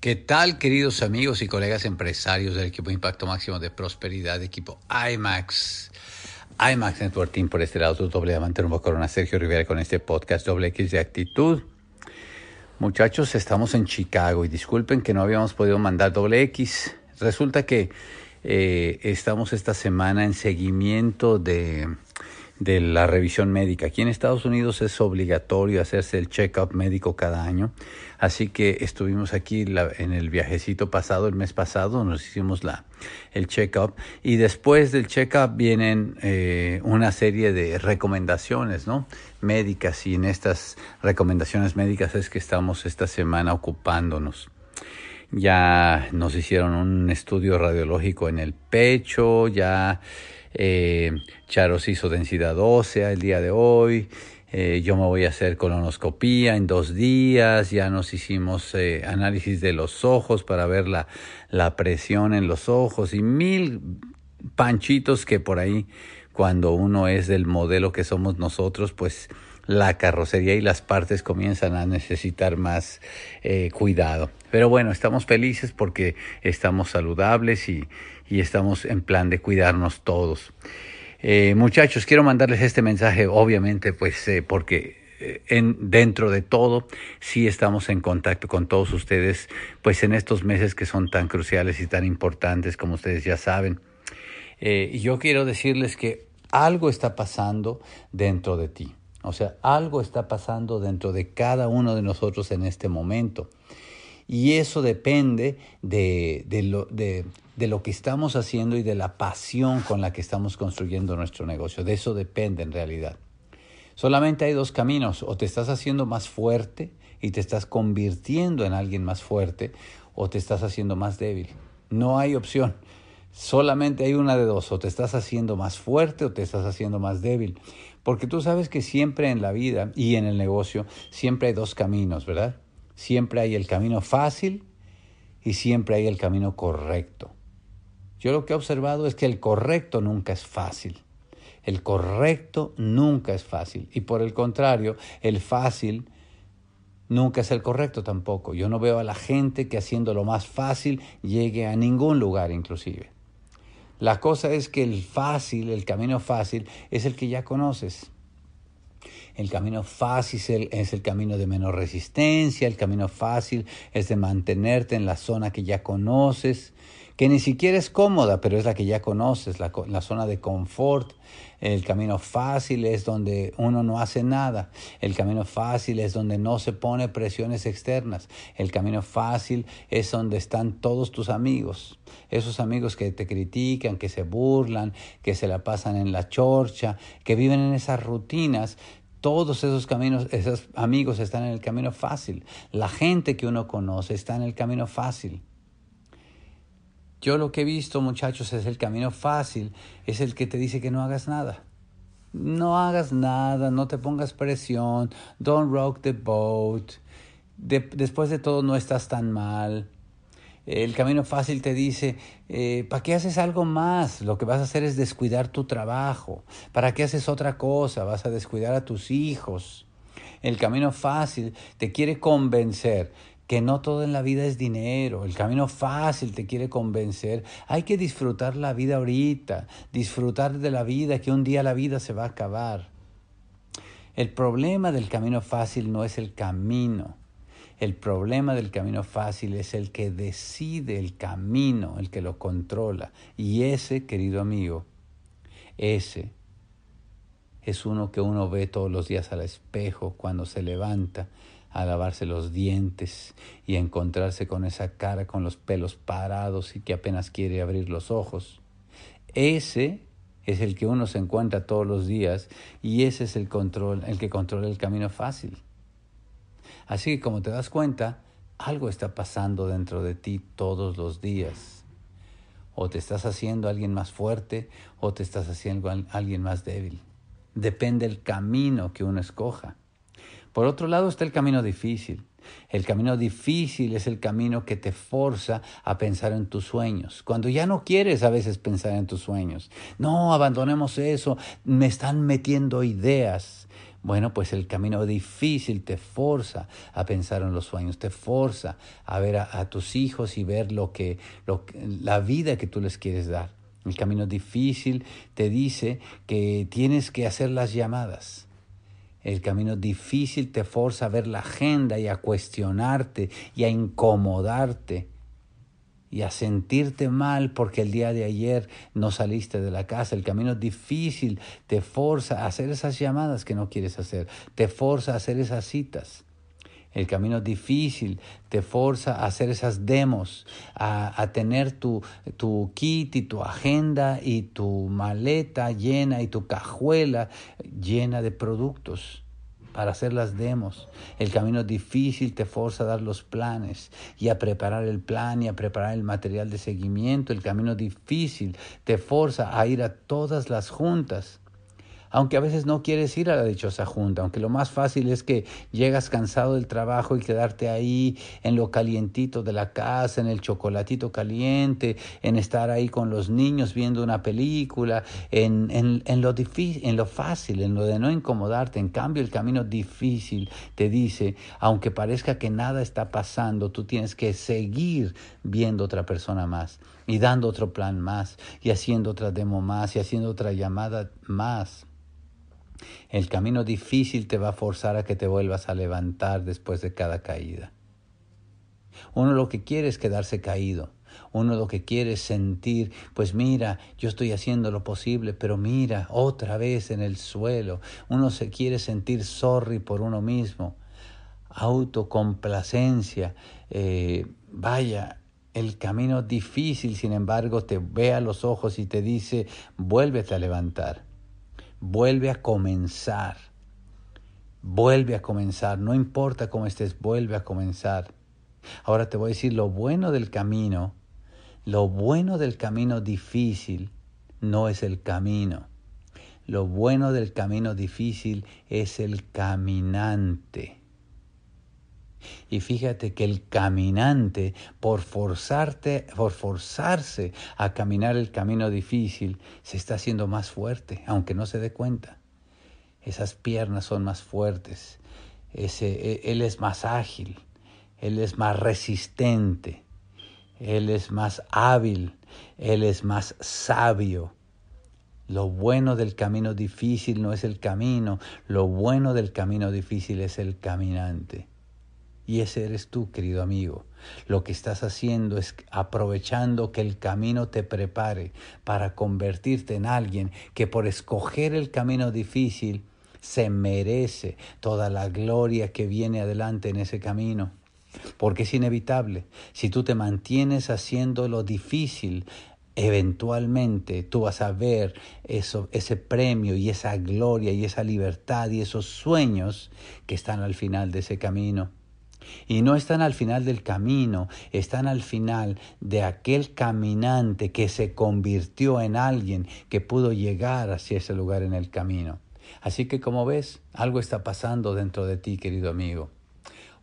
¿Qué tal, queridos amigos y colegas empresarios del equipo Impacto Máximo de Prosperidad, equipo IMAX? IMAX Network Team por este lado, tu doble diamante rumbo corona, Sergio Rivera con este podcast doble X de actitud. Muchachos, estamos en Chicago y disculpen que no habíamos podido mandar doble X. Resulta que eh, estamos esta semana en seguimiento de de la revisión médica. Aquí en Estados Unidos es obligatorio hacerse el check-up médico cada año, así que estuvimos aquí en el viajecito pasado, el mes pasado, nos hicimos la, el check-up y después del check-up vienen eh, una serie de recomendaciones ¿no? médicas y en estas recomendaciones médicas es que estamos esta semana ocupándonos. Ya nos hicieron un estudio radiológico en el pecho, ya eh, Charo se hizo densidad ósea el día de hoy. Eh, yo me voy a hacer colonoscopía en dos días. Ya nos hicimos eh, análisis de los ojos para ver la, la presión en los ojos y mil panchitos que por ahí cuando uno es del modelo que somos nosotros, pues la carrocería y las partes comienzan a necesitar más eh, cuidado. Pero bueno, estamos felices porque estamos saludables y, y estamos en plan de cuidarnos todos. Eh, muchachos, quiero mandarles este mensaje, obviamente, pues eh, porque eh, en, dentro de todo, sí estamos en contacto con todos ustedes, pues en estos meses que son tan cruciales y tan importantes, como ustedes ya saben. Y yo quiero decirles que algo está pasando dentro de ti. O sea, algo está pasando dentro de cada uno de nosotros en este momento. Y eso depende de, lo, de, lo que estamos haciendo y de la pasión con la que estamos construyendo nuestro negocio. De eso depende en realidad. Solamente hay dos caminos. O te estás haciendo más fuerte y te estás convirtiendo en alguien más fuerte o te estás haciendo más débil. No hay opción. Solamente hay una de dos, o te estás haciendo más fuerte o te estás haciendo más débil. Porque tú sabes que siempre en la vida y en el negocio, siempre hay dos caminos, ¿verdad? Siempre hay el camino fácil y siempre hay el camino correcto. Yo lo que he observado es que el correcto nunca es fácil. El correcto nunca es fácil. Y por el contrario, el fácil nunca es el correcto tampoco. Yo no veo a la gente que haciendo lo más fácil llegue a ningún lugar inclusive. La cosa es que el fácil, el camino fácil, es el que ya conoces. El camino fácil es el, camino de menor resistencia, el camino fácil es de mantenerte en la zona que ya conoces, que ni siquiera es cómoda, pero es la que ya conoces, la, zona de confort. El camino fácil es donde uno no hace nada. El camino fácil es donde no se pone presiones externas. El camino fácil es donde están todos tus amigos. Esos amigos que te critican, que se burlan, que se la pasan en la chorcha, que viven en esas rutinas todos esos caminos, esos amigos están en el camino fácil. La gente que uno conoce está en el camino fácil. Yo lo que he visto, muchachos, es el camino fácil, es el que te dice que no hagas nada. No hagas nada, no te pongas presión, don't rock the boat. después de todo no estás tan mal. El camino fácil te dice, eh, ¿para qué haces algo más? Lo que vas a hacer es descuidar tu trabajo. ¿Para qué haces otra cosa? Vas a descuidar a tus hijos. El camino fácil te quiere convencer que no todo en la vida es dinero, el camino fácil te quiere convencer, hay que disfrutar la vida ahorita, disfrutar de la vida, que un día la vida se va a acabar. El problema del camino fácil no es el camino, el problema del camino fácil es el que decide el camino, el que lo controla. Y ese, querido amigo, ese es uno que uno ve todos los días al espejo cuando se levanta a lavarse los dientes y encontrarse con esa cara con los pelos parados y que apenas quiere abrir los ojos. Ese es el que uno se encuentra todos los días y ese es el control, el que controla el camino fácil. Así que como te das cuenta, algo está pasando dentro de ti todos los días. O te estás haciendo alguien más fuerte o te estás haciendo alguien más débil. Depende el camino que uno escoja. Por otro lado está el camino difícil. El camino difícil es el camino que te forza a pensar en tus sueños. Cuando ya no quieres a veces pensar en tus sueños. No, abandonemos eso. Me están metiendo ideas. Bueno, pues el camino difícil te forza a pensar en los sueños, te forza a ver a, tus hijos y ver lo que, la vida que tú les quieres dar. El camino difícil te dice que tienes que hacer las llamadas. El camino difícil te forza a ver la agenda y a cuestionarte y a incomodarte y a sentirte mal porque el día de ayer no saliste de la casa. El camino difícil te forza a hacer esas llamadas que no quieres hacer, te forza a hacer esas citas. El camino difícil te forza a hacer esas demos, a, tener tu, tu kit y tu agenda y tu maleta llena y tu cajuela llena de productos para hacer las demos. El camino difícil te forza a dar los planes y a preparar el plan y a preparar el material de seguimiento. El camino difícil te forza a ir a todas las juntas aunque a veces no quieres ir a la dichosa junta, aunque lo más fácil es que llegas cansado del trabajo y quedarte ahí en lo calientito de la casa, en el chocolatito caliente, en estar ahí con los niños viendo una película, en, en, lo difícil, en lo fácil, en lo de no incomodarte. En cambio, el camino difícil te dice, aunque parezca que nada está pasando, tú tienes que seguir viendo otra persona más y dando otro plan más y haciendo otra demo más y haciendo otra llamada más. El camino difícil te va a forzar a que te vuelvas a levantar después de cada caída. Uno lo que quiere es quedarse caído. Uno lo que quiere es sentir, pues mira, yo estoy haciendo lo posible, pero mira, otra vez en el suelo. Uno se quiere sentir sorry por uno mismo. Autocomplacencia. Eh, vaya, el camino difícil, sin embargo, te ve a los ojos y te dice, vuélvete a levantar vuelve a comenzar. Vuelve a comenzar, no importa cómo estés, vuelve a comenzar. Ahora te voy a decir lo bueno del camino. Lo bueno del camino difícil no es el camino. Lo bueno del camino difícil es el caminante. Y fíjate que el caminante, por, forzarte, por forzarse a caminar el camino difícil, se está haciendo más fuerte, aunque no se dé cuenta. Esas piernas son más fuertes, Ese, e, él es más ágil, él es más resistente, él es más hábil, él es más sabio. Lo bueno del camino difícil no es el camino, lo bueno del camino difícil es el caminante. Y ese eres tú, querido amigo. Lo que estás haciendo es aprovechando que el camino te prepare para convertirte en alguien que por escoger el camino difícil se merece toda la gloria que viene adelante en ese camino. Porque es inevitable. Si tú te mantienes haciendo lo difícil, eventualmente tú vas a ver eso, ese premio y esa gloria y esa libertad y esos sueños que están al final de ese camino. Y no están al final del camino, están al final de aquel caminante que se convirtió en alguien que pudo llegar hacia ese lugar en el camino. Así que como ves, algo está pasando dentro de ti, querido amigo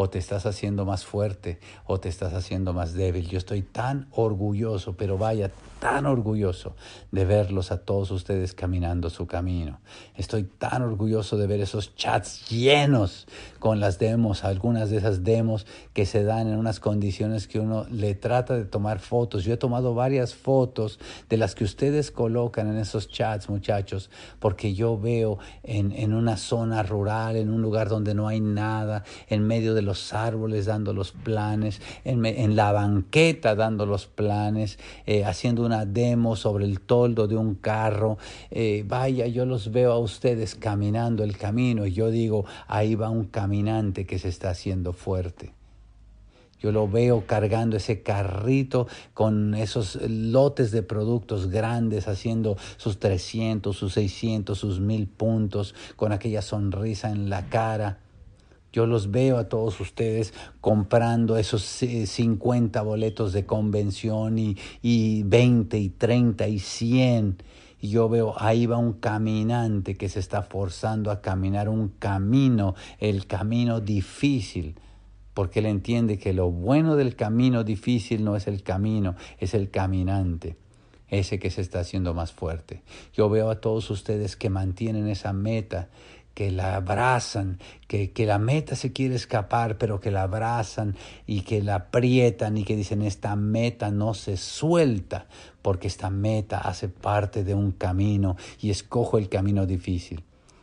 o te estás haciendo más fuerte o te estás haciendo más débil. Yo estoy tan orgulloso, pero vaya, tan orgulloso de verlos a todos ustedes caminando su camino. Estoy tan orgulloso de ver esos chats llenos con las demos, algunas de esas demos que se dan en unas condiciones que uno le trata de tomar fotos. Yo he tomado varias fotos de las que ustedes colocan en esos chats, muchachos, porque yo veo en, en una zona rural, en un lugar donde no hay nada, en medio de los árboles dando los planes, en, la banqueta dando los planes, eh, haciendo una demo sobre el toldo de un carro. Eh, vaya, yo los veo a ustedes caminando el camino y yo digo, ahí va un caminante que se está haciendo fuerte. Yo lo veo cargando ese carrito con esos lotes de productos grandes, haciendo sus 300, sus 600, sus 1000 puntos, con aquella sonrisa en la cara. Yo los veo a todos ustedes comprando esos 50 boletos de convención y, y 20 y 30 y 100. Y yo veo, ahí va un caminante que se está forzando a caminar un camino, el camino difícil, porque él entiende que lo bueno del camino difícil no es el camino, es el caminante ese que se está haciendo más fuerte. Yo veo a todos ustedes que mantienen esa meta, que la abrazan, que, que, la meta se quiere escapar, pero que la abrazan y que la aprietan y que dicen esta meta no se suelta, porque esta meta hace parte de un camino y escojo el camino difícil.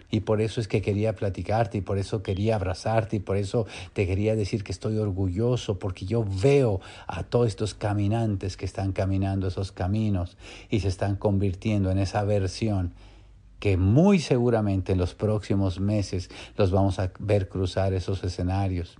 Y por eso es que quería platicarte y por eso quería abrazarte y por eso te quería decir que estoy orgulloso porque yo veo a todos estos caminantes que están caminando esos caminos y se están convirtiendo en esa versión que muy seguramente en los próximos meses los vamos a ver cruzar esos escenarios.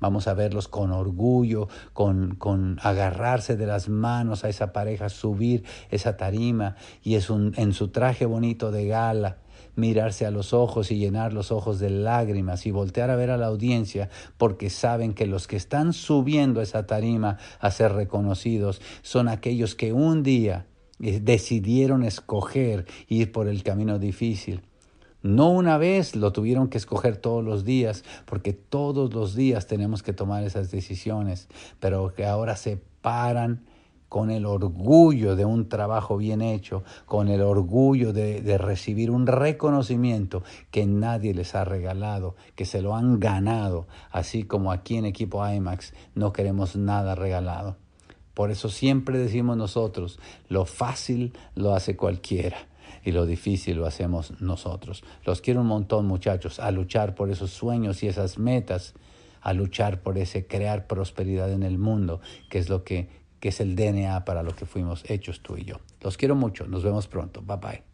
Vamos a verlos con orgullo, con, con agarrarse de las manos a esa pareja, subir esa tarima y es un, en su traje bonito de gala mirarse a los ojos y llenar los ojos de lágrimas y voltear a ver a la audiencia porque saben que los que están subiendo esa tarima a ser reconocidos son aquellos que un día decidieron escoger ir por el camino difícil. No una vez, lo tuvieron que escoger todos los días, porque todos los días tenemos que tomar esas decisiones, pero que ahora se paran con el orgullo de un trabajo bien hecho, con el orgullo de, recibir un reconocimiento que nadie les ha regalado, que se lo han ganado, así como aquí en equipo IMAX no queremos nada regalado. Por eso siempre decimos nosotros, lo fácil lo hace cualquiera y lo difícil lo hacemos nosotros. Los quiero un montón muchachos, a luchar por esos sueños y esas metas, a luchar por ese crear prosperidad en el mundo, que es lo que que es el DNA para lo que fuimos hechos tú y yo. Los quiero mucho, nos vemos pronto, bye bye.